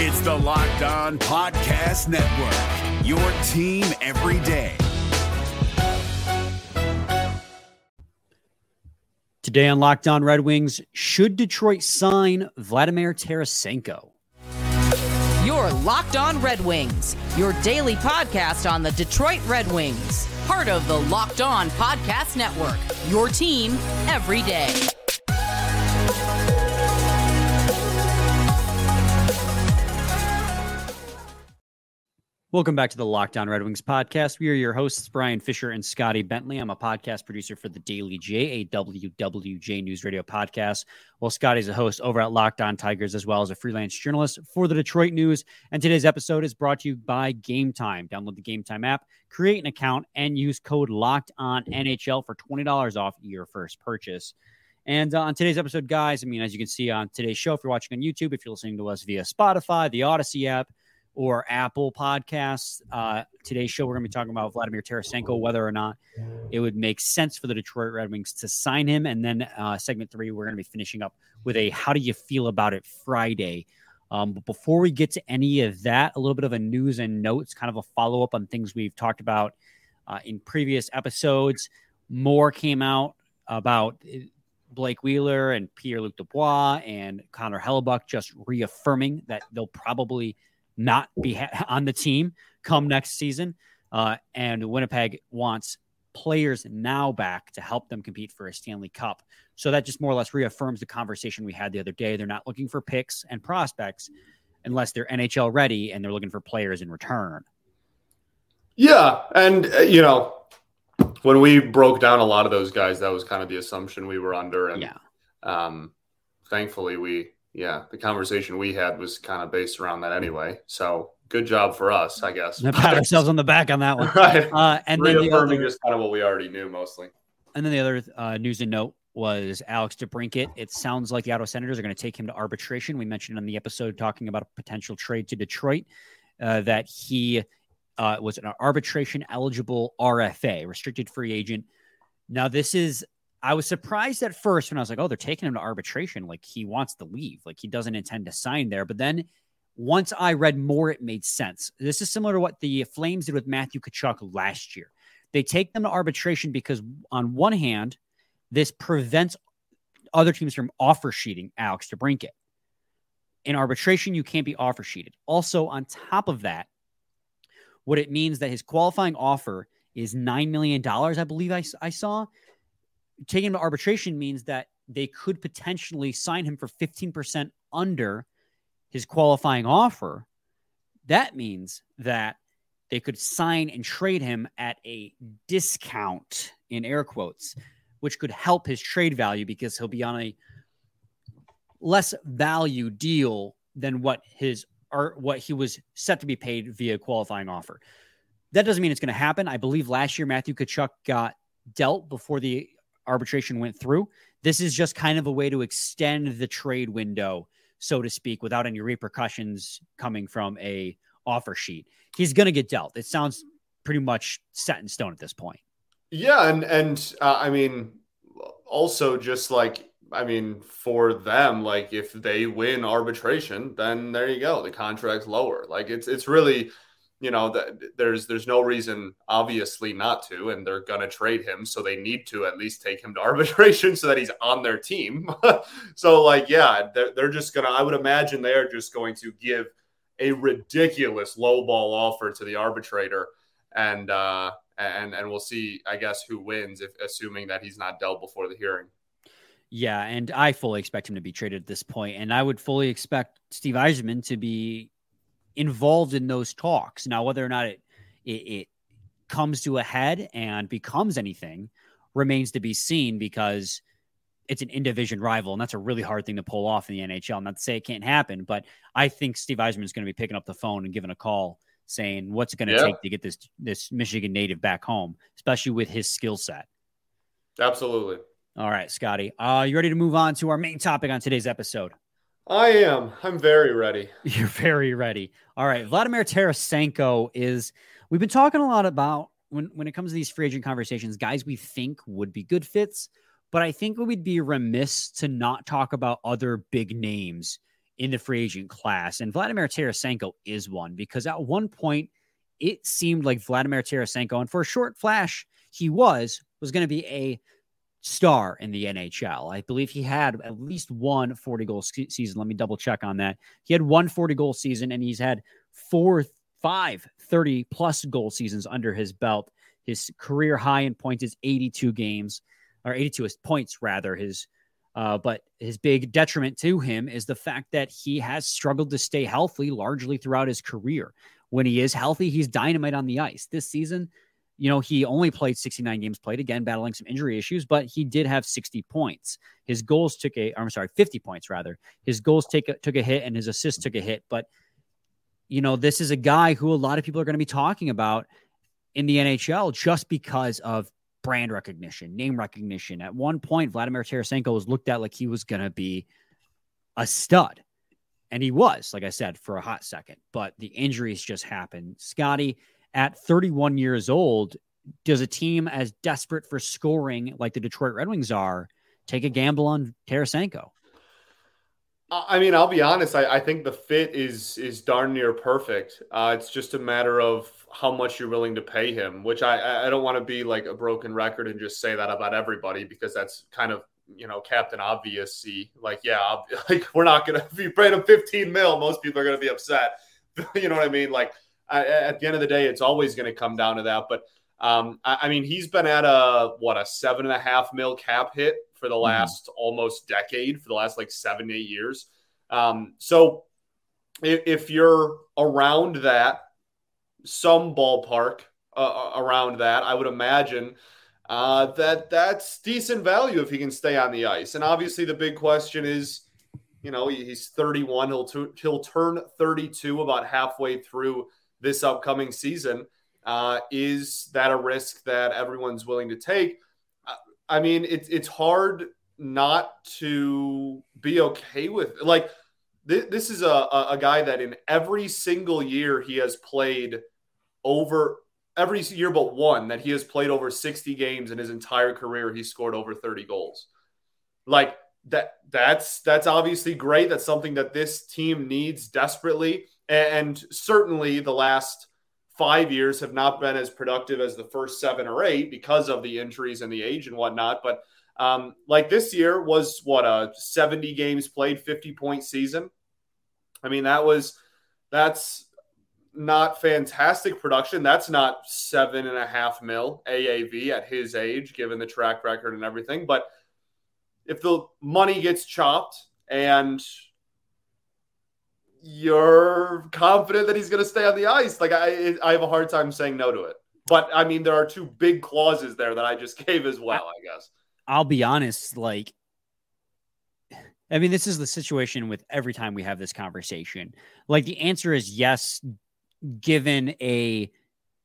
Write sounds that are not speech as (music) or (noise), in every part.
It's the Locked On Podcast Network, your team every day. Today on Locked On Red Wings, should Detroit sign Vladimir Tarasenko? Your Locked On Red Wings, your daily podcast on the Detroit Red Wings, part of the Locked On Podcast Network, your team every day. Welcome back to the Locked On Red Wings podcast. We are your hosts, Brian Fisher and Scotty Bentley. I'm a podcast producer for the Daily J, a WWJ News Radio podcast. Well, Scotty's a host over at Locked On Tigers, as well as a freelance journalist for the Detroit News. And today's episode is brought to you by Gametime. Download the Gametime app, create an account, and use code Locked On NHL for $20 off your first purchase. And uh, on today's episode, guys, I mean, as you can see on today's show, if you're watching on YouTube, if you're listening to us via Spotify, the Audacy app, or Apple Podcasts. Uh, today's show, we're going to be talking about Vladimir Tarasenko, whether or not it would make sense for the Detroit Red Wings to sign him. And then uh, segment three, we're going to be finishing up with a how do you feel about it Friday. Um, but before we get to any of that, a little bit of a news and notes, kind of a follow up on things we've talked about uh, in previous episodes. More came out about Blake Wheeler and Pierre Luc Dubois and Connor Hellebuyck just reaffirming that they'll probably not be ha- (laughs) on the team come next season. Uh, and Winnipeg wants players now back to help them compete for a Stanley Cup. So that just more or less reaffirms the conversation we had the other day. They're not looking for picks and prospects unless they're NHL ready and they're looking for players in return. Yeah. And, uh, you know, when we broke down a lot of those guys, that was kind of the assumption we were under. And yeah. um, thankfully, we yeah, the conversation we had was kind of based around that anyway. So good job for us, I guess. And Pat ourselves on the back on that one. (laughs) right. Uh, and then the other, just kind of what we already knew mostly. And then the other uh, news and note was Alex DeBrincat. It sounds like the Ottawa Senators are going to take him to arbitration. We mentioned in the episode talking about a potential trade to Detroit uh, that he uh, was an arbitration eligible RFA, restricted free agent. Now, this is I was surprised at first when I was like, oh, they're taking him to arbitration. Like he wants to leave. Like he doesn't intend to sign there. But then once I read more, it made sense. This is similar to what the Flames did with Matthew Tkachuk last year. They take them to arbitration because, on one hand, this prevents other teams from offer sheeting Alex DeBrincat. In arbitration, you can't be offer sheeted. Also, on top of that, what it means that his qualifying offer is $9 million, I believe I, I saw taking him to arbitration means that they could potentially sign him for 15% under his qualifying offer. That means that they could sign and trade him at a discount in air quotes, which could help his trade value because he'll be on a less value deal than what his or what he was set to be paid via qualifying offer. That doesn't mean it's going to happen. I believe last year Matthew Tkachuk got dealt before the arbitration went through. This is just kind of a way to extend the trade window, so to speak, without any repercussions coming from a offer sheet. He's going to get dealt. It sounds pretty much set in stone at this point. Yeah, and and uh, I mean, also just like I mean, for them, like if they win arbitration, then there you go, the contract's lower. Like it's it's really you know that there's there's no reason obviously not to and they're going to trade him so they need to at least take him to (laughs) arbitration so that he's on their team. (laughs) So like yeah they're, they're just to i would imagine they're just going to give a ridiculous low ball offer to the arbitrator and uh and and we'll see i guess who wins if assuming that he's not dealt before the hearing. Yeah and i fully expect him to be traded at this point and i would fully expect steve Yzerman to be involved in those talks. Now, whether or not it, it, it comes to a head and becomes anything remains to be seen because it's an in division rival, and that's a really hard thing to pull off in the NHL. Not to say it can't happen, but I think Steve Yzerman is going to be picking up the phone and giving a call saying what's it going to yeah. take to get this this Michigan native back home, especially with his skill set. Absolutely. All right, Scotty. Uh, you ready to move on to our main topic on today's episode? I am. I'm very ready. (laughs) You're very ready. All right. Vladimir Tarasenko is, we've been talking a lot about when, when it comes to these free agent conversations, guys we think would be good fits, but I think we'd be remiss to not talk about other big names in the free agent class. And Vladimir Tarasenko is one because at one point it seemed like Vladimir Tarasenko, and for a short flash, he was, was going to be a star in the NHL. I believe he had at least one 40 goal season. Let me double check on that. He had one 40 goal season and he's had four, five 30 plus goal seasons under his belt. His career high in points is 82 games or 82 points rather. His uh, but his big detriment to him is the fact that he has struggled to stay healthy largely throughout his career. When he is healthy, he's dynamite on the ice. This season, you know, he only played 69 games played, again, battling some injury issues, but he did have 60 points. His goals took a, I'm sorry, 50 points rather. His goals take a, took a hit and his assists took a hit. But, you know, this is a guy who a lot of people are going to be talking about in the NHL just because of brand recognition, name recognition. At one point, Vladimir Tarasenko was looked at like he was going to be a stud. And he was, like I said, for a hot second, but the injuries just happened. Scotty, at 31 years old, does a team as desperate for scoring like the Detroit Red Wings are take a gamble on Tarasenko? I mean, I'll be honest. I, I think the fit is is darn near perfect. Uh, it's just a matter of how much you're willing to pay him. Which I I don't want to be like a broken record and just say that about everybody because that's kind of you know Captain Obvious. Like, yeah, (laughs) like we're not gonna if you pay him 15 mil, most people are gonna be upset. (laughs) you know what I mean? Like I, at the end of the day, it's always going to come down to that. But um, I, I, mean, he's been at a what a seven and a half mil cap hit for the mm-hmm. last mm-hmm. almost decade, for the last like seven eight years. Um, so if, if, you're around that, some ballpark uh, uh, around that, I would imagine. Uh, that that's decent value if he can stay on the ice. And obviously, the big question is, you know, he's 31. He'll t- he'll turn 32 about halfway through this upcoming season. Uh, is that a risk that everyone's willing to take? I mean, it's it's hard not to be okay with. Like, th- this is a, a guy that in every single year he has played over every year but one that he has played over 60 games in his entire career he scored over 30 goals like that that's that's obviously great that's something that this team needs desperately and certainly the last five years have not been as productive as the first seven or eight because of the injuries and the age and whatnot. But um, like this year was what a 70 games played, 50 point season. I mean, that was that's not fantastic production. That's not seven and a half mil AAV at his age, given the track record and everything. But if the money gets chopped and you're confident that he's going to stay on the ice. Like I, I have a hard time saying no to it. But I mean, there are two big clauses there that I just (laughs) gave as well. I guess. I'll be honest. Like, I mean, this is the situation with every time we have this conversation. Like, the answer is yes, given a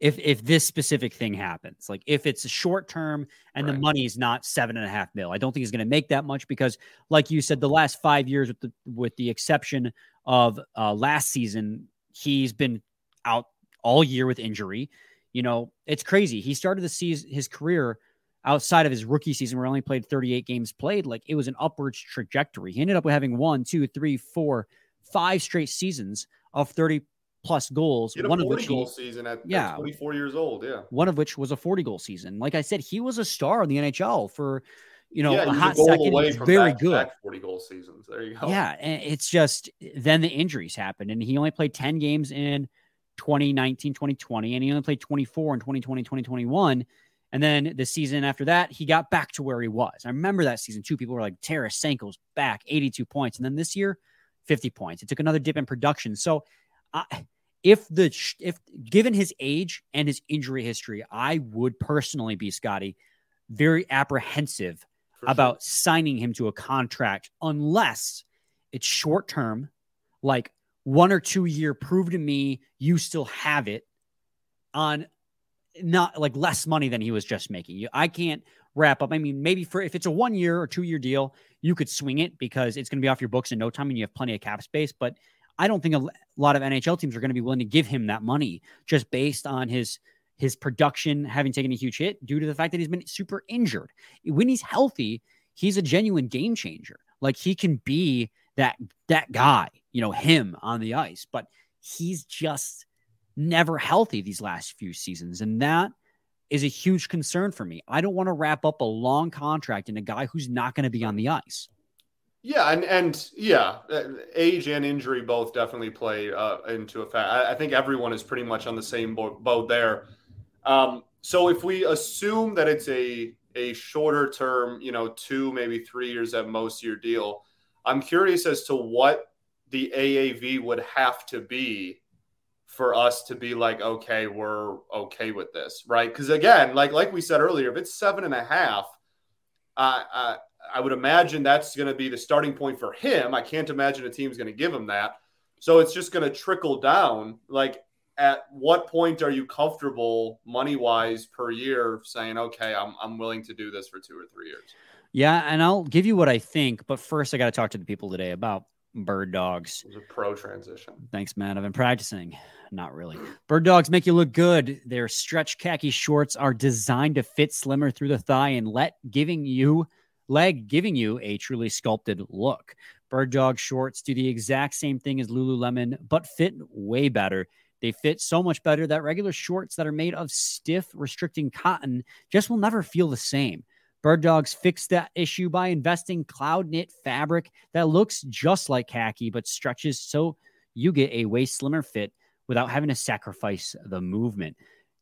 if if this specific thing happens like if it's a short term and right. the money is not seven and a half mil i don't think he's going to make that much because like you said the last five years with the with the exception of uh, last season he's been out all year with injury you know it's crazy he started the season his career outside of his rookie season where he only played 38 games played like it was an upwards trajectory he ended up with having one two three four five straight seasons of 30 plus goals. One of which goal he, season at, yeah, at 24 years old. Yeah. One of which was a 40 goal season. Like I said, he was a star in the NHL for, you know, yeah, a hot second. He's very back, good. Back 40 goal seasons. There you go. Yeah. And it's just then the injuries happened and he only played 10 games in 2019, 2020, and he only played 24 in 2020, 2021. And then the season after that, he got back to where he was. I remember that season too. People were like, Tarasenko's back, 82 points. And then this year, 50 points. It took another dip in production. So I, if the if given his age and his injury history, I would personally be Scotty very apprehensive For about sure. signing him to a contract unless it's short term, like one or two year. Prove to me you still have it on not like less money than he was just making. You, I can't wrap up. I mean, maybe for if it's a one year or two year deal, you could swing it because it's going to be off your books in no time and you have plenty of cap space. But I don't think a lot of NHL teams are going to be willing to give him that money just based on his his production having taken a huge hit due to the fact that he's been super injured. When he's healthy, he's a genuine game changer. Like he can be that that guy. you know, him on the ice, but he's just never healthy these last few seasons. And that is a huge concern for me. I don't want to wrap up a long contract in a guy who's not going to be on the ice. Yeah, and and yeah, uh, age and injury both definitely play uh, into effect. I, I think everyone is pretty much on the same boat, boat there. Um, so if we assume that it's a a shorter term, you know, two maybe three years at most year deal, I'm curious as to what the AAV would have to be for us to be like, okay, we're okay with this, right? Because again, like like we said earlier, if it's seven and a half, uh, uh, I would imagine that's going to be the starting point for him. I can't imagine a team's going to give him that. So it's just going to trickle down. Like, at what point are you comfortable money wise per year saying, okay, I'm, I'm willing to do this for two or three years? Yeah. And I'll give you what I think. But first, I got to talk to the people today about bird dogs. It was a pro transition. Thanks, man. I've been practicing. Not really. Birddogs make you look good. Their stretch khaki shorts are designed to fit slimmer through the thigh and let giving you leg giving you a truly sculpted look. Birddog shorts do the exact same thing as Lululemon, but fit way better. They fit so much better that regular shorts that are made of stiff, restricting cotton just will never feel the same. Birddogs fixed that issue by investing cloud knit fabric that looks just like khaki but stretches so you get a way slimmer fit without having to sacrifice the movement.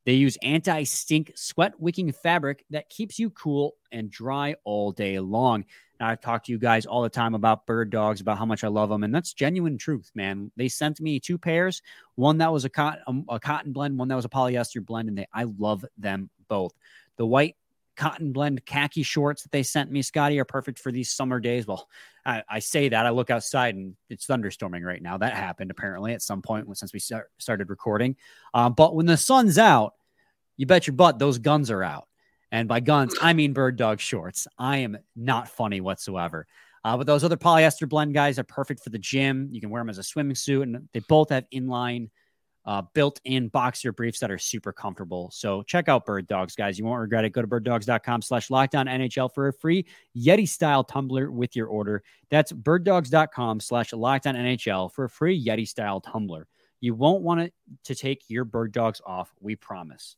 They use anti stink sweat wicking fabric that keeps you cool and dry all day long. I talk to you guys all the time about birddogs, about how much I love them, and that's genuine truth, man. They sent me two pairs, one that was a cotton, um, a cotton blend, one that was a polyester blend, and they, I love them both. The white cotton blend khaki shorts that they sent me, Scotty, are perfect for these summer days. Well, I, I, say that. I look outside and it's thunderstorming right now. That happened apparently at some point since we start, started recording. Um, but when the sun's out, you bet your butt those guns are out. And by guns, I mean birddog shorts. I am not funny whatsoever. Uh, but those other polyester blend guys are perfect for the gym. You can wear them as a swimming suit, and they both have inline uh, built-in boxer briefs that are super comfortable. So check out Birddogs, guys. You won't regret it. Go to birddogs.com slash locked on NHL for a free Yeti style tumbler with your order. That's birddogs.com slash locked on NHL for a free Yeti style tumbler. You won't want it to take your birddogs off. We promise.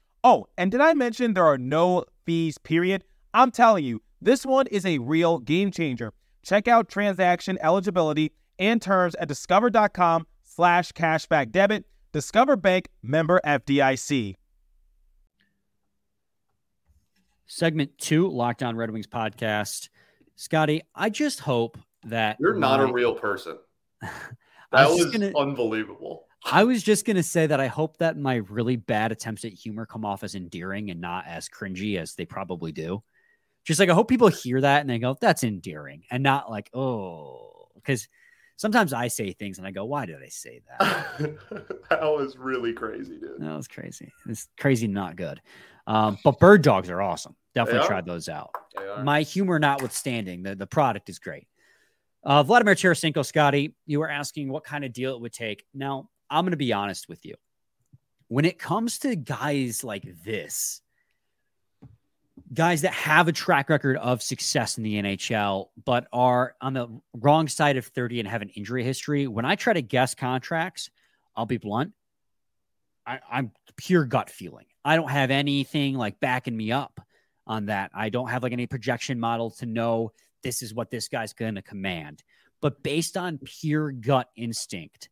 Oh, and did I mention there are no fees, period? I'm telling you, this one is a real game changer. Check out transaction eligibility and terms at discover.com slash cashback debit. Discover Bank member FDIC. Segment two, Locked On Red Wings podcast. Scotty, I just hope that you're not my... a real person. (laughs) That was, was gonna... unbelievable. I was just gonna say that I hope that my really bad attempts at humor come off as endearing and not as cringy as they probably do. Just like I hope people hear that and they go, "That's endearing," and not like, "Oh," because sometimes I say things and I go, why did I say that? (laughs) that was really crazy, dude. That was crazy. It's crazy, not good. Um, but birddogs are awesome. Definitely try those out. My humor notwithstanding, the, the product is great. Uh, Vladimir Tarasenko, Scotty, you were asking what kind of deal it would take. Now, I'm going to be honest with you. When it comes to guys like this, guys that have a track record of success in the NHL, but are on the wrong side of 30 and have an injury history, when I try to guess contracts, I'll be blunt. I, am pure gut feeling. I don't have anything like backing me up on that. I don't have like any projection model to know this is what this guy's going to command. But based on pure gut instinct,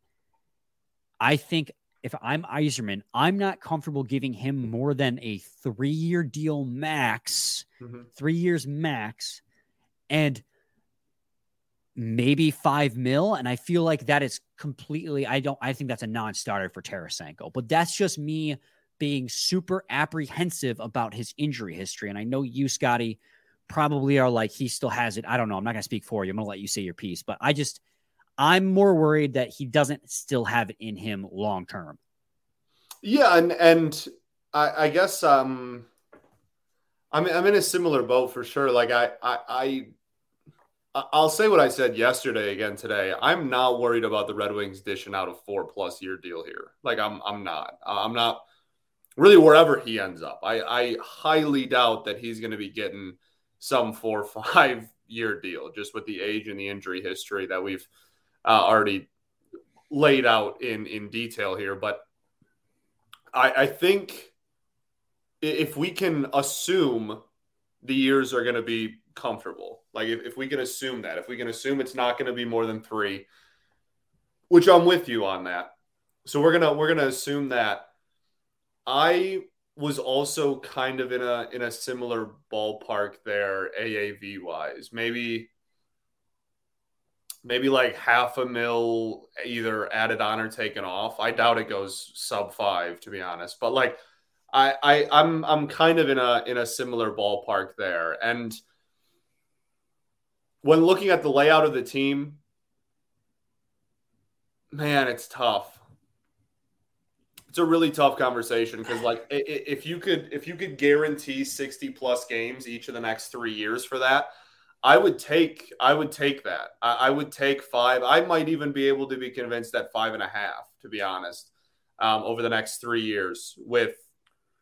I think if I'm Yzerman, I'm not comfortable giving him more than a three year deal max, mm-hmm. three years max, and maybe five mil. And I feel like that is completely, I don't, I think that's a non starter for Tarasenko, but that's just me being super apprehensive about his injury history. And I know you, Scotty, probably are like, he still has it. I don't know. I'm not going to speak for you. I'm going to let you say your piece, but I just, I'm more worried that he doesn't still have it in him long term. Yeah, and and I, I guess um I'm I'm in a similar boat for sure. Like I I I I'll say what I said yesterday again today. I'm not worried about the Red Wings dishing out a four plus year deal here. Like I'm I'm not. I'm not really wherever he ends up. I I highly doubt that he's going to be getting some four (laughs) five year deal just with the age and the injury history that we've uh, already laid out in in detail here. But I I think if we can assume the years are going to be comfortable, like if, if we can assume that, if we can assume it's not going to be more than three, which I'm with you on that. So we're gonna we're gonna assume that. I was also kind of in a in a similar ballpark there, AAV wise. Maybe maybe like half a mil either added on or taken off. I doubt it goes sub five, to be honest. But like I, I I'm I'm kind of in a in a similar ballpark there. And when looking at the layout of the team, man, it's tough. It's a really tough conversation because like if you could if you could guarantee 60 plus games each of the next three years for that, I would take I would take that. I, I would take five. I might even be able to be convinced at five and a half, to be honest, um, over the next three years with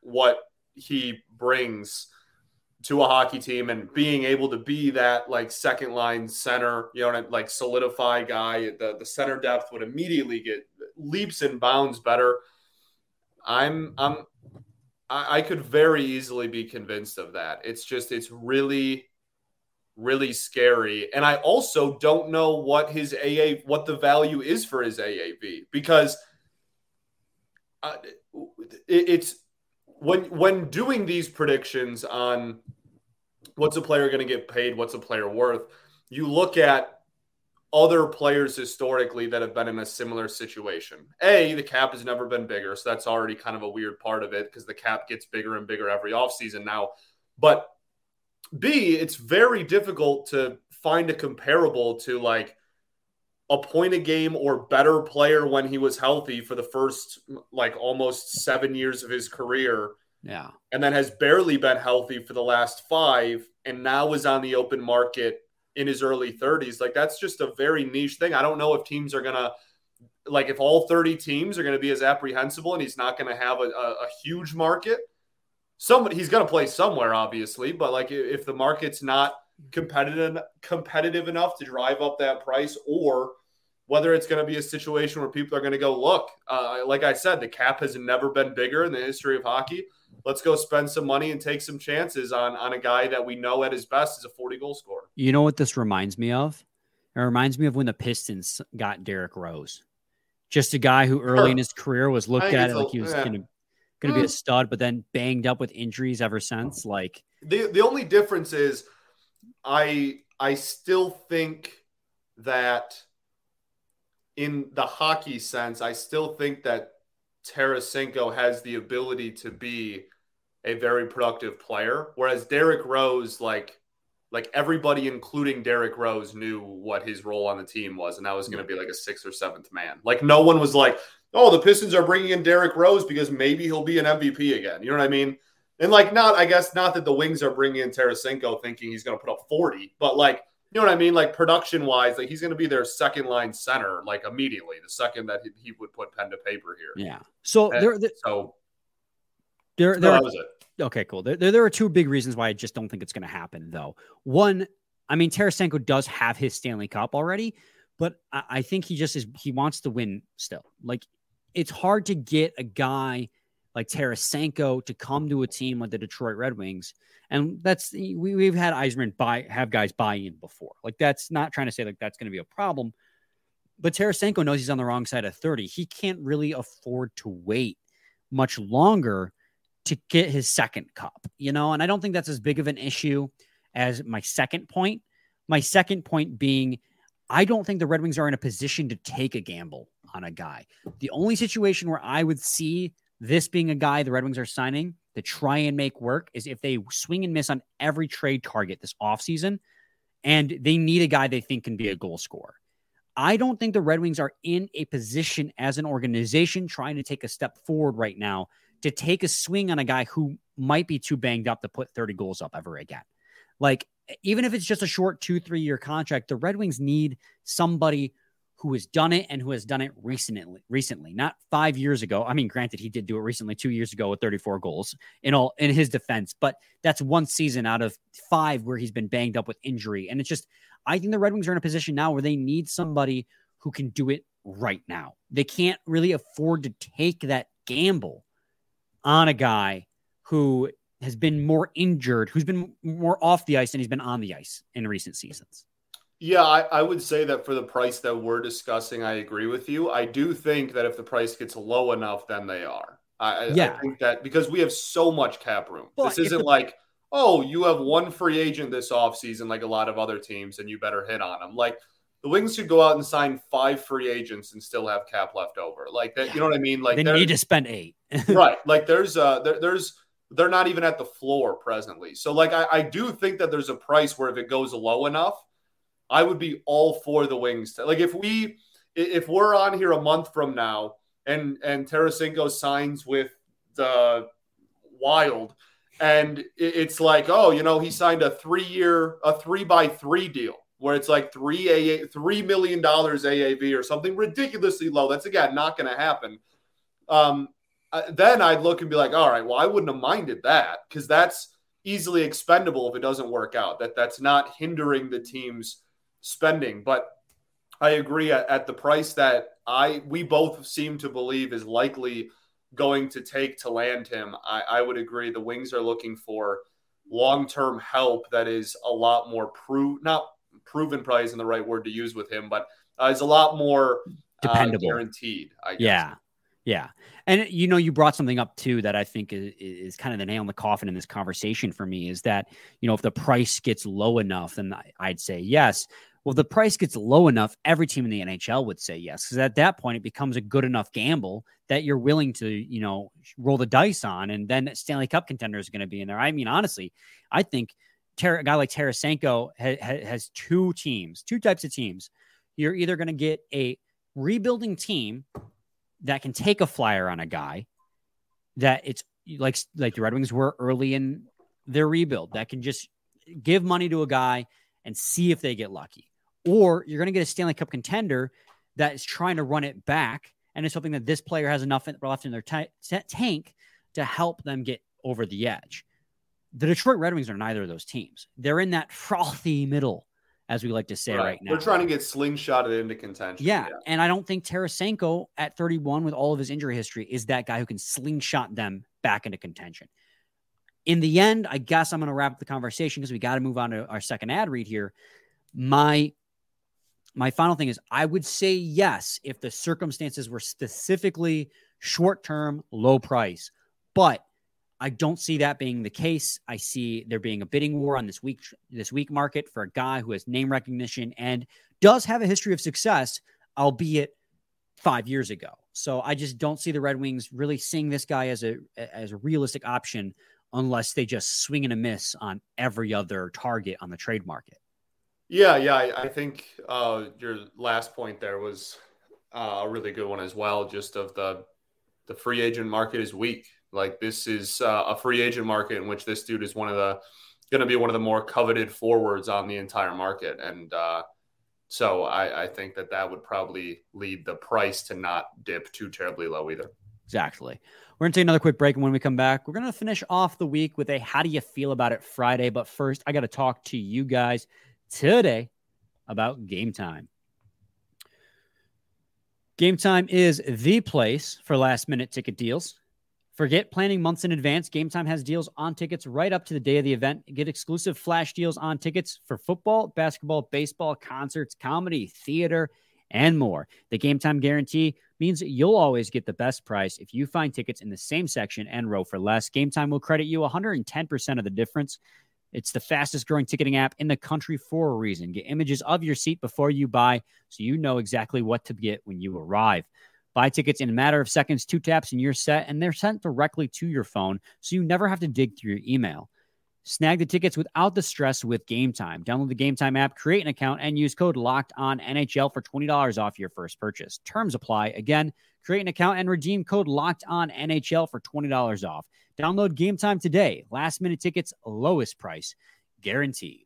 what he brings to a hockey team and being able to be that like second line center, you know, like solidify guy, the, the center depth would immediately get leaps and bounds better. I'm I'm I, I could very easily be convinced of that. It's just it's really really scary. And I also don't know what his AA what the value is for his AAV because uh, it, it's when when doing these predictions on what's a player going to get paid, what's a player worth, you look at other players historically that have been in a similar situation. A, the cap has never been bigger, so that's already kind of a weird part of it because the cap gets bigger and bigger every offseason now. But B, it's very difficult to find a comparable to like a point a game or better player when he was healthy for the first like almost seven years of his career. Yeah. And then has barely been healthy for the last five and now is on the open market in his early 30s. Like that's just a very niche thing. I don't know if teams are going to like if all 30 teams are going to be as apprehensible and he's not going to have a, a, a huge market. Somebody he's going to play somewhere, obviously, but like if the market's not competitive competitive enough to drive up that price or whether it's going to be a situation where people are going to go look uh, like i said the cap has never been bigger in the history of hockey. Let's go spend some money and take some chances on on a guy that we know at his best is a 40 goal scorer. You know what this reminds me of? It reminds me of when the pistons got derrick rose. Just a guy who early in his career was looked at like he was yeah. going to going to be a mm. stud but then banged up with injuries ever since like the the only difference is I I still think that in the hockey sense, I still think that Tarasenko has the ability to be a very productive player, whereas Derrick Rose, like like everybody, including Derrick Rose, knew what his role on the team was, and that was going to be like a sixth or seventh man. Like no one was like, "Oh, the Pistons are bringing in Derrick Rose because maybe he'll be an MVP again." You know what I mean? And like, not I guess not that the Wings are bringing in Tarasenko thinking he's going to put up 40, but like, you know what I mean? Like production wise, like he's going to be their second line center like immediately the second that he, he would put pen to paper here. Yeah. So and there, there, so there, there. Are, was it. Okay, cool. There, there, there are two big reasons why I just don't think it's going to happen, though. One, I mean, Tarasenko does have his Stanley Cup already, but I, I think he just is. He wants to win still. Like, it's hard to get a guy like Tarasenko to come to a team like the Detroit Red Wings. And that's we, we've had Yzerman buy have guys buy in before. Like that's not trying to say like that's going to be a problem. But Tarasenko knows he's on the wrong side of 30. He can't really afford to wait much longer to get his second cup, you know, and I don't think that's as big of an issue as my second point. My second point being I don't think the Red Wings are in a position to take a gamble on a guy. The only situation where I would see this being a guy the Red Wings are signing to try and make work is if they swing and miss on every trade target this offseason and they need a guy they think can be a goal scorer. I don't think the Red Wings are in a position as an organization trying to take a step forward right now to take a swing on a guy who might be too banged up to put 30 goals up ever again. Like, even if it's just a short two, three year contract, the Red Wings need somebody who has done it and who has done it recently, recently, not five years ago. I mean, granted, he did do it recently, two years ago with 34 goals in all in his defense, but that's one season out of five where he's been banged up with injury. And it's just, I think the Red Wings are in a position now where they need somebody who can do it right now. They can't really afford to take that gamble on a guy who has been more injured, who's been more off the ice than he's been on the ice in recent seasons. Yeah, I, I, would say that for the price that we're discussing, I agree with you. I do think that if the price gets low enough, then they are. I, yeah. I think that because we have so much cap room. Well, this isn't the, like, oh, you have one free agent this offseason, like a lot of other teams, and you better hit on them. Like, the Wings could go out and sign five free agents and still have cap left over. Like that, you know what I mean? Like they need to spend eight. (laughs) right. Like there's uh there, there's they're not even at the floor presently. So like I, I do think that there's a price where if it goes low enough, I would be all for the wings. To, like if we if we're on here a month from now and and Tarasenko signs with the Wild and it's like oh you know he signed a three year a three by three deal where it's like three a three million dollars AAV or something ridiculously low. That's again not going to happen. Um, then I'd look and be like, all right, well, I wouldn't have minded that because that's easily expendable if it doesn't work out. That that's not hindering the team's spending. But I agree at, at the price that I we both seem to believe is likely going to take to land him. I, I would agree. The Wings are looking for long term help that is a lot more prove not proven probably isn't the right word to use with him, but uh, is a lot more uh, dependable, guaranteed. I guess. Yeah, yeah. And you know, you brought something up too that I think is, is kind of the nail in the coffin in this conversation for me is that, you know, if the price gets low enough, then I'd say yes. Well, the price gets low enough, every team in the NHL would say yes. Because at that point, it becomes a good enough gamble that you're willing to, you know, roll the dice on. And then Stanley Cup contenders are going to be in there. I mean, honestly, I think a guy like Tarasenko ha- ha- has two teams, two types of teams. You're either going to get a rebuilding team that can take a flyer on a guy that it's like like the Red Wings were early in their rebuild that can just give money to a guy and see if they get lucky. Or you're going to get a Stanley Cup contender that is trying to run it back and is hoping that this player has enough left in their t- tank to help them get over the edge. The Detroit Red Wings are neither of those teams. They're in that frothy middle as we like to say right, right now. They're trying to get slingshotted into contention. Yeah, yeah, And I don't think Tarasenko at 31 with all of his injury history is that guy who can slingshot them back into contention. In the end, I guess I'm going to wrap up the conversation because we got to move on to our second ad read here. My my final thing is I would say yes if the circumstances were specifically short term, low price. But I don't see that being the case. I see there being a bidding war on this week this week market for a guy who has name recognition and does have a history of success, albeit five years ago. So I just don't see the Red Wings really seeing this guy as a as a realistic option unless they just swing and a miss on every other target on the trade market. Yeah, yeah, I, I think uh, your last point there was uh, a really good one as well. Just of the the free agent market is weak. Like this is uh, a free agent market in which this dude is one of the going to be one of the more coveted forwards on the entire market, and uh, so I, I think that that would probably lead the price to not dip too terribly low either. Exactly. We're going to take another quick break. And when we come back, we're going to finish off the week with a how do you feel about it Friday. But first, I got to talk to you guys today about gametime. Game time is the place for last minute ticket deals. Forget planning months in advance. Gametime has deals on tickets right up to the day of the event. Get exclusive flash deals on tickets for football, basketball, baseball, concerts, comedy, theater, and more. The Gametime guarantee means you'll always get the best price if you find tickets in the same section and row for less. Gametime will credit you 110% of the difference. It's the fastest growing ticketing app in the country for a reason. Get images of your seat before you buy so you know exactly what to get when you arrive. Buy tickets in a matter of seconds, two taps, and you're set, and they're sent directly to your phone, so you never have to dig through your email. Snag the tickets without the stress with Gametime. Download the Gametime app, create an account, and use code Locked On NHL for twenty dollars off your first purchase. Terms apply. Again, create an account and redeem code Locked On NHL for twenty dollars off. Download Gametime today. Last minute tickets, lowest price, guaranteed.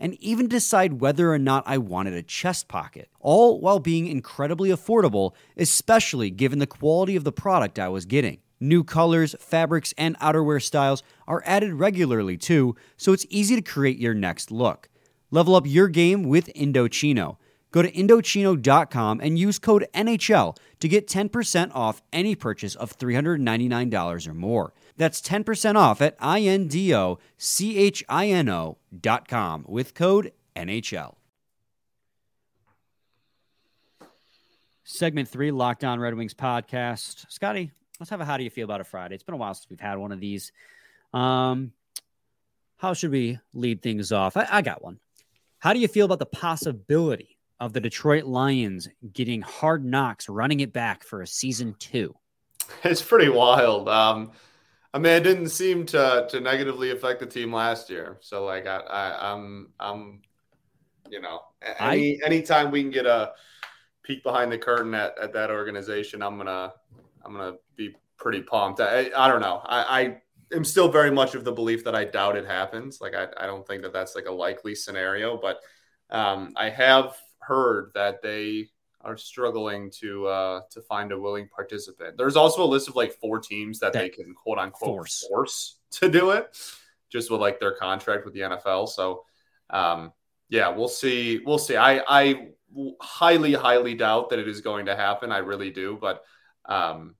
and even decide whether or not I wanted a chest pocket, all while being incredibly affordable, especially given the quality of the product I was getting. New colors, fabrics, and outerwear styles are added regularly too, so it's easy to create your next look. Level up your game with Indochino. Go to Indochino.com and use code NHL to get 10% off any purchase of $399 or more. That's 10% off at INDOCHINO.com with code NHL. Segment three, Locked On Red Wings podcast. Scotty, let's have a how do you feel about a Friday? It's been a while since we've had one of these. Um, how should we lead things off? I, I got one. How do you feel about the possibility of the Detroit Lions getting hard knocks, running it back for a season two? It's pretty wild. Um, I mean, it didn't seem to to negatively affect the team last year. So like, I, I I'm I'm, you know, any I, anytime we can get a peek behind the curtain at, at that organization, I'm gonna I'm gonna be pretty pumped. I, I don't know. I, I am still very much of the belief that I doubt it happens. Like I, I don't think that that's like a likely scenario, but um, I have heard that they are struggling to uh, to find a willing participant. There's also a list of like four teams that, that they can quote unquote force. force (laughs) to do it, just with like their contract with the NFL. So um, yeah, we'll see. We'll see. I I highly highly doubt that it is going to happen. I really do, but um,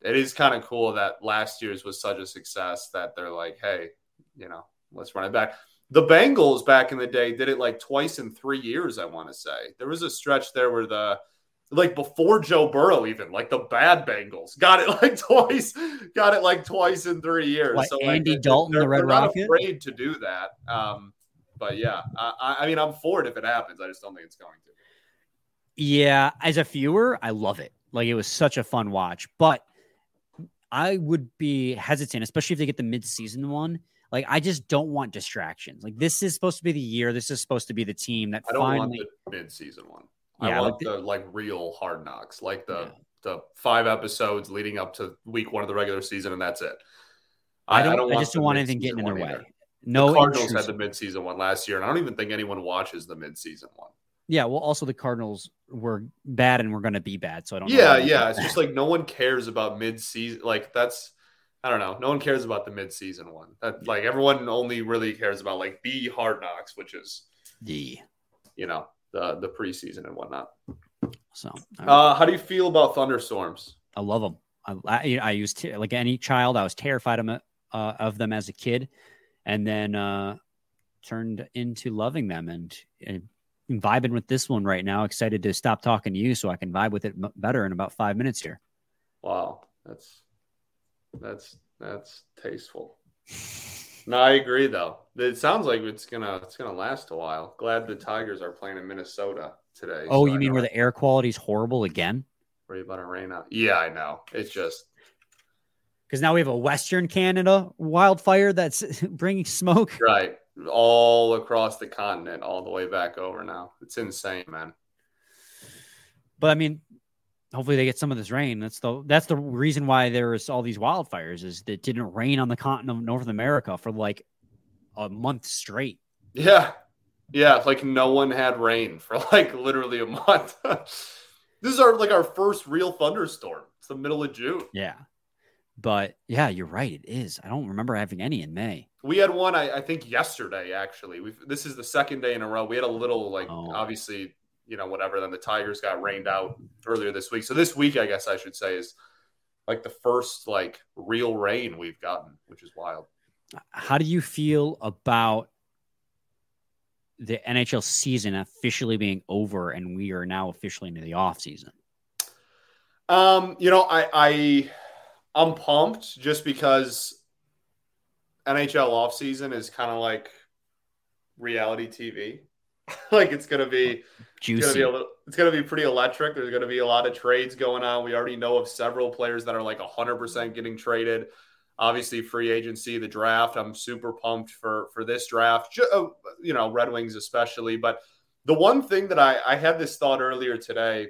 it is kind of cool that last year's was such a success that they're like, hey, you know, let's run it back. The Bengals back in the day did it like twice in three years, I want to say. There was a stretch there where the like before Joe Burrow, even like the bad Bengals got it (laughs) like twice, got it like twice in three years. Like so Andy like, Dalton, the Red Rocket, afraid to do that. Um, but yeah, I, I mean, I'm for it if it happens. I just don't think it's going to. Yeah, as a viewer, I love it. Like it was such a fun watch, but I would be hesitant, especially if they get the mid-season one. Like I just don't want distractions. Like this is supposed to be the year. This is supposed to be the team that I don't finally... want the mid-season one. Yeah, I want like the, the, like real hard knocks, like the yeah. the five episodes leading up to week one of the regular season, and that's it. I, don't. I, don't I just don't want anything getting in their way. Either. No, the Cardinals intrusive. had the midseason one last year, and I don't even think anyone watches the midseason one. Yeah, well, also the Cardinals were bad and we're going to be bad, so I don't. Yeah, yeah, it's just like no one cares about mid-season. Like that's, I don't know, no one cares about the mid-season one. That like everyone only really cares about like the Hard Knocks, which is the, you know, the the preseason and whatnot. So, uh, how do you feel about thunderstorms? I love them. I, I, I used to like any child. I was terrified of them, uh, of them as a kid, and then uh, turned into loving them and, and vibing with this one right now. Excited to stop talking to you so I can vibe with it better in about five minutes here. Wow, that's that's that's tasteful. no, I agree though. It sounds like it's gonna it's gonna last a while. Glad the Tigers are playing in Minnesota today. Oh, so you I mean where the air quality is horrible again? Worry about it rain out. Yeah, I know. It's just because now we have a Western Canada wildfire that's (laughs) bringing smoke. Right all across the continent, all the way back over now. It's insane, man. But I mean, hopefully they get some of this rain. That's the that's the reason why there's all these wildfires is that it didn't rain on the continent of North America for like a month straight. Yeah. Yeah, like no one had rain for (laughs) like literally a month. (laughs) this is our like our first real thunderstorm. It's the middle of June. Yeah. But yeah, you're right. It is. I don't remember having any in May. We had one, I, I think, yesterday. Actually, we this is the second day in a row. We had a little like oh. obviously, you know, whatever. Then the Tigers got rained out earlier this week. So this week, I guess I should say, is like the first like real rain we've gotten, which is wild. How do you feel about the NHL season officially being over and we are now officially into the off season? Um, you know, I I I'm pumped just because NHL offseason is kind of like reality TV. (laughs) like it's gonna be Juicy. it's gonna be a little, it's gonna be pretty electric. There's gonna be a lot of trades going on. We already know of several players that are like 100% getting traded. Obviously, free agency, the draft. I'm super pumped for for this draft. Uh, You know, Red Wings especially. But the one thing that I I had this thought earlier today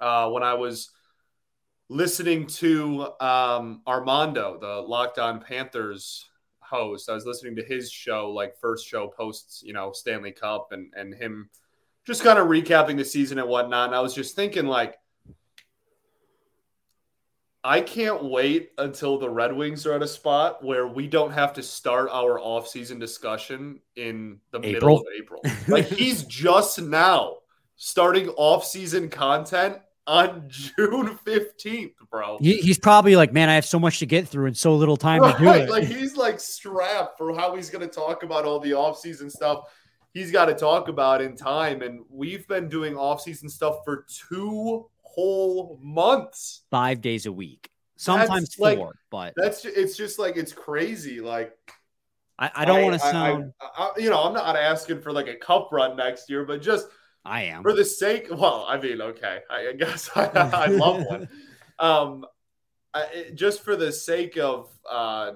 uh, when I was listening to um, Armando, the Locked On Panthers host. I was listening to his show, like first show posts, you know, Stanley Cup and and him just kind of recapping the season and whatnot. And I was just thinking, like, I can't wait until the Red Wings are at a spot where we don't have to start our offseason discussion in the middle of April. Like he's (laughs) just now starting offseason content on June 15th, bro. He, he's probably like, man, I have so much to get through and so little time to do it. Like he's like strapped for how he's going to talk about all the offseason stuff he's got to talk about in time. And we've been doing offseason stuff for two whole months. Five days a week, sometimes four, like- but That's it's just like it's crazy. Like I, I don't want to sound. I- I- you know, I'm not asking for like a cup run next year, but just I, am. for the sake. Well, I mean, okay, I, I guess (laughs) I, I love one. (laughs) Um, I, just for the sake of uh,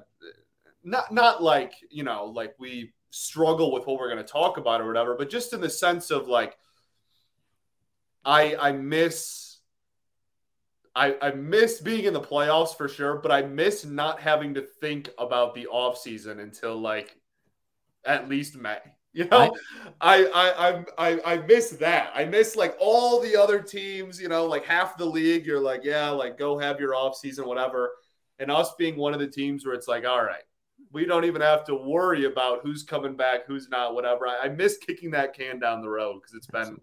not not like you know, like we struggle with what we're going to talk about or whatever, but just in the sense of like, I I miss. I, I miss being in the playoffs for sure, but I miss not having to think about the off season until like at least May. (laughs) You know, I I I I I miss that. I miss like all the other teams, you know, like half the league, you're like, yeah, like go have your off season, whatever. And us being one of the teams where it's like, all right, we don't even have to worry about who's coming back, who's not, whatever. I, I miss kicking that can down the road because it's been,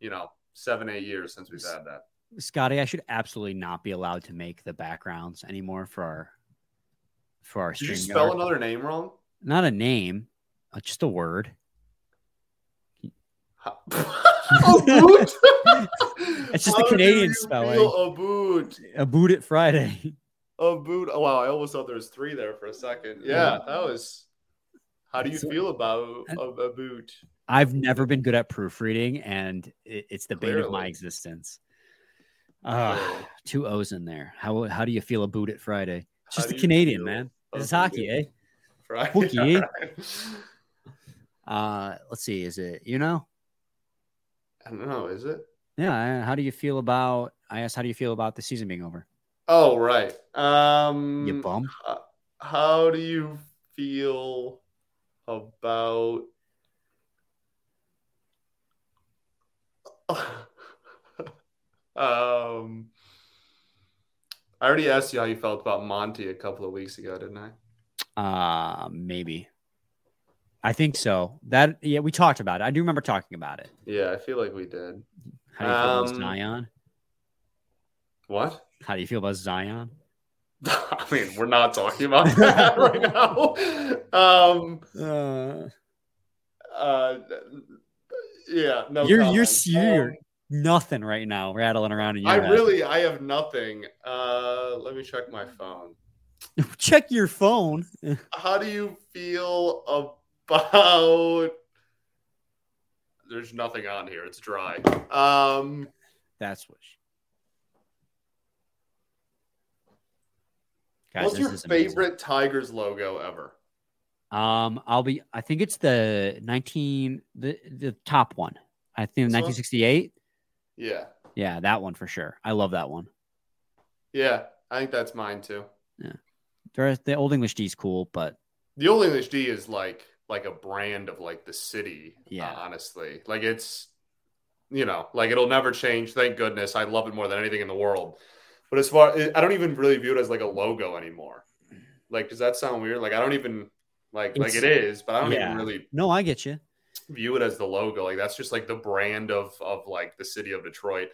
you know, seven, eight years since we've had that. Scotty, I should absolutely not be allowed to make the backgrounds anymore for our for our Did you spell another name wrong? Not a name, uh, just a word. a boot. It's just the Canadian spelling. A boot. A boot it Friday. A boot. Oh wow, I almost thought there was three there for a second. Yeah, Yeah. that was. How do you So- feel about a, a boot? I've never been good at proofreading, and it, it's the bane of my existence. Uh, two O's in there. How how do you feel about a boot it Friday? It's just a Canadian man. a This is hockey, eh? Right. (laughs) Bookie, eh? Right. Uh, let's see. Is it you know? I don't know. Is it? Yeah. How do you feel about? I asked, how do you feel about the season being over? Oh right. Um. You bum. How do you feel about? (laughs) um. I already asked you how you felt about Monty a couple of weeks ago, didn't I? Uh, maybe. I think so. That yeah, we talked about it. I do remember talking about it. Yeah, I feel like we did. How do you feel about Um, Zion? What? How do you feel about Zion? (laughs) I mean, we're not talking about (laughs) that right now. Um, Uh, uh, yeah, no. you're you're comment. you're Um, nothing right now, rattling around in your I head. really, I have nothing. Uh, let me check my phone. (laughs) check your phone. How do you feel about? There's nothing on here. It's dry. Um, That's what. Guys, what's your favorite Tigers logo ever? Um, I'll be. I think it's the nineteen, the the top one. I think nineteen sixty eight. Yeah, Yeah, that one for sure. I love that one. yeah, I think that's mine too. The the old English D is cool, but The Old English D is like like a brand of like the city. Yeah. uh, honestly, like it's you know like it'll never change. Thank goodness. I love it more than anything in the world. But as far, I don't even really view it as like a logo anymore. Like, does that sound weird? Like, I don't even like like It's- but I don't yeah. even really no, I get you. view it as the logo. Like that's just like the brand of of like the city of Detroit.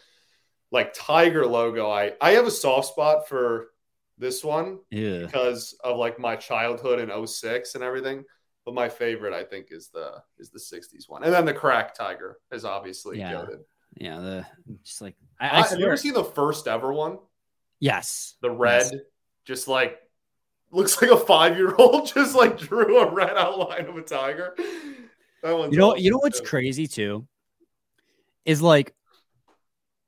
Like Tiger logo, I I have a soft spot for this one Yeah. because of like my childhood in 06 and everything. but my favorite I think is the is the '60s one, and then the crack tiger is obviously Yeah. goaded. Yeah, the just like I, I, I have you ever seen the first ever one? Yes, The red, Yes. just like looks like a five year old (laughs) just like drew a red outline of a tiger. That one's You know, awesome, you know what's too. crazy too is like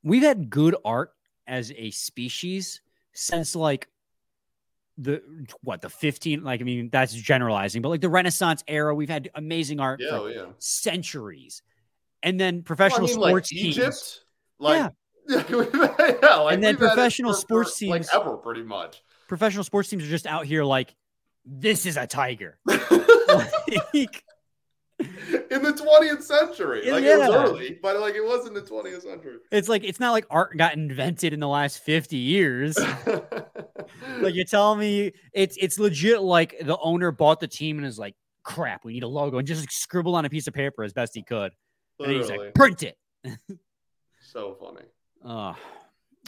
we've had good art as a species since like the what the 15 like I mean that's generalizing but like the Renaissance era we've had amazing art Yeah, for oh, yeah. centuries and then Well, I professional mean, like, sports teams Egypt, like Yeah. (laughs) yeah, like And then we've had it professional for- sports for, like teams- ever pretty much. professional sports teams are just out here like this is a tiger (laughs) Like, in the 20th century. Like it was early, but like it was in the 20th century. it's like it's not like art got invented in the last 50 years (laughs) like you're telling me it's it's legit like the owner bought the team and is like crap we need a logo and just like, scribbled on a piece of paper as best he could and he's like print it so funny. Oh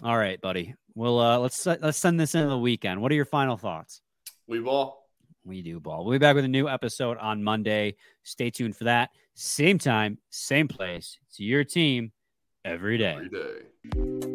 all right buddy. Well uh let's let's send this into the weekend. What are your final thoughts? We ball. We do ball. We'll be back with a new episode on monday. Stay tuned for that. Same time same place. It's your team every day. Every day.